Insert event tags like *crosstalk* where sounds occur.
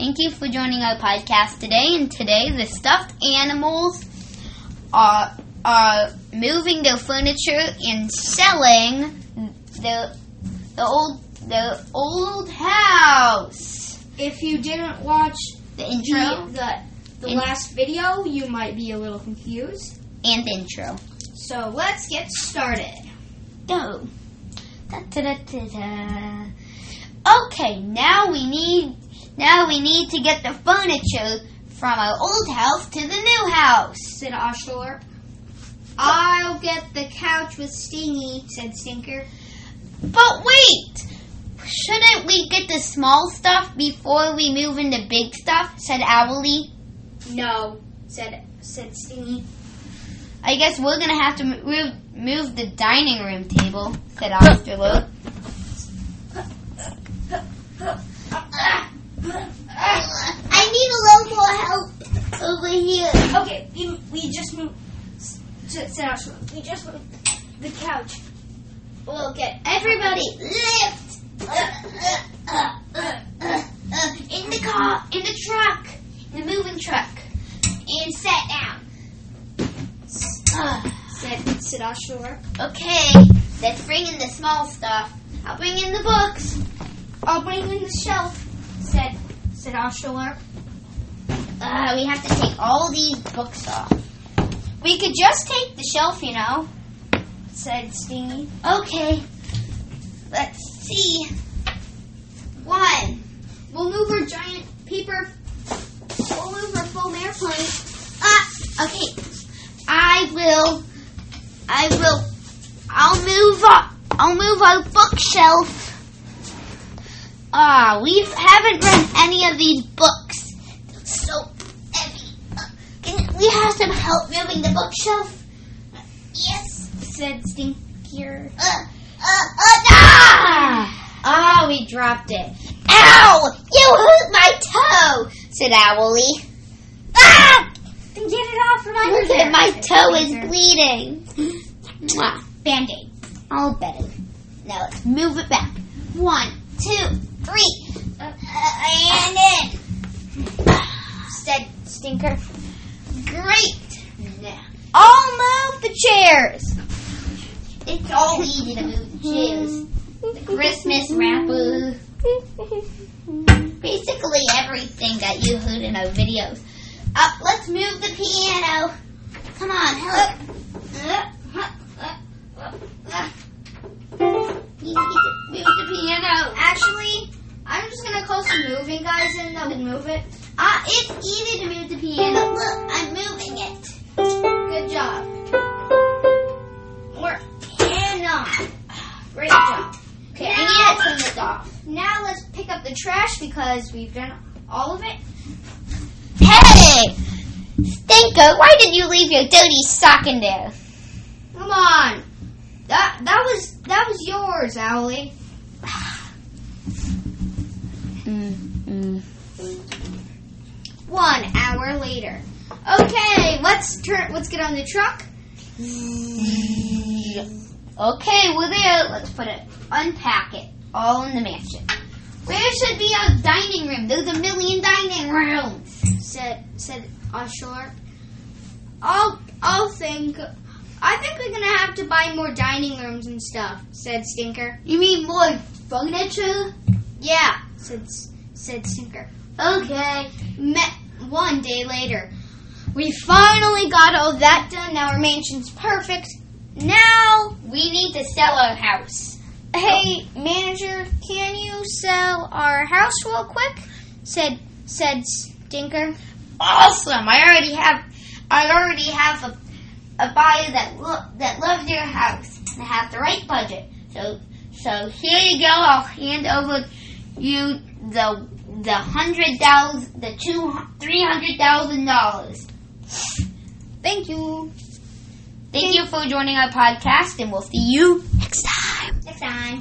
Thank you for joining our podcast today. And today, the stuffed animals are are moving their furniture and selling the the old the old house. If you didn't watch The intro the the, the In- last video, you might be a little confused. and the intro. So let's get started. Go. Da, da, da. Okay, now we need now we need to get the furniture from our old house to the new house. Said Oshlorp. I'll get the couch with Stingy, said Stinker. But wait! Shouldn't we get the small stuff before we move into big stuff? said Owlie. No, said said Stingy. I guess we're gonna have to move, move the dining room table, said Osterlo. I need a little more help over here. Okay, we, we just moved. Said Oshlorp. We just moved the couch. We'll get everybody lift in the car, in the truck, in the moving truck, and sit down. Said said Oshlorp. okay, let's bring in the small stuff. I'll bring in the books. I'll bring in the shelf. Said Oshlorp. Uh, we have to take all these books off. We could just take the shelf, you know. Said Stingy. Okay, let's see. One. We'll move our giant paper. We'll move our foam airplane. Ah, okay. I will. I will. I'll move up. I'll move our bookshelf. Ah, we haven't read any of these books. They're so heavy. Uh, Can we have some help moving the bookshelf? Yes. Said Stinker. Uh, uh, uh, ah! Ah, we dropped it. Ow! You hurt my toe, said Owlie. Ah! Then get it off from under Look at my toe is bleeding. *laughs* Band-aid. All better. Now let's move it back. One, two, three. Uh, and in. Said Stinker. Great. Now, I'll move the chairs. it's all easy to move the chairs. The Christmas wrapper. Basically everything that you heard in our videos. Uh, let's move the piano. Come on, help. Moving guys in that will move it. Ah, it's easy to move the piano. Look, I'm moving it. Good job. More piano. Great job. Okay, I need to turn this off. Now let's pick up the trash because we've done all of it. Hey! Stinker, why did you leave your dirty sock in there? Come on. That that was that was yours, Owlie. *sighs* Mm, One hour later. Okay, let's turn. Let's get on the truck. Okay, we're there. Let's put it, unpack it, all in the mansion. Where should be our dining room? There's a million dining rooms. Said said Ashore. I'll I'll think. I think we're gonna have to buy more dining rooms and stuff. Said Stinker. You mean more furniture? Yeah. Said said Stinker. Okay. Met one day later. We finally got all that done. Now our mansion's perfect. Now, We need to sell our house. hey manager, can you sell our house real quick? Said said Stinker. Awesome! I already have, I already have a, a buyer that lo- that loves your house and have the right budget. So, so here you go. I'll hand over you the the hundred thousand, the two three hundred thousand dollars. Thank you. Thank you for joining our podcast, and we'll see you next time. Next time.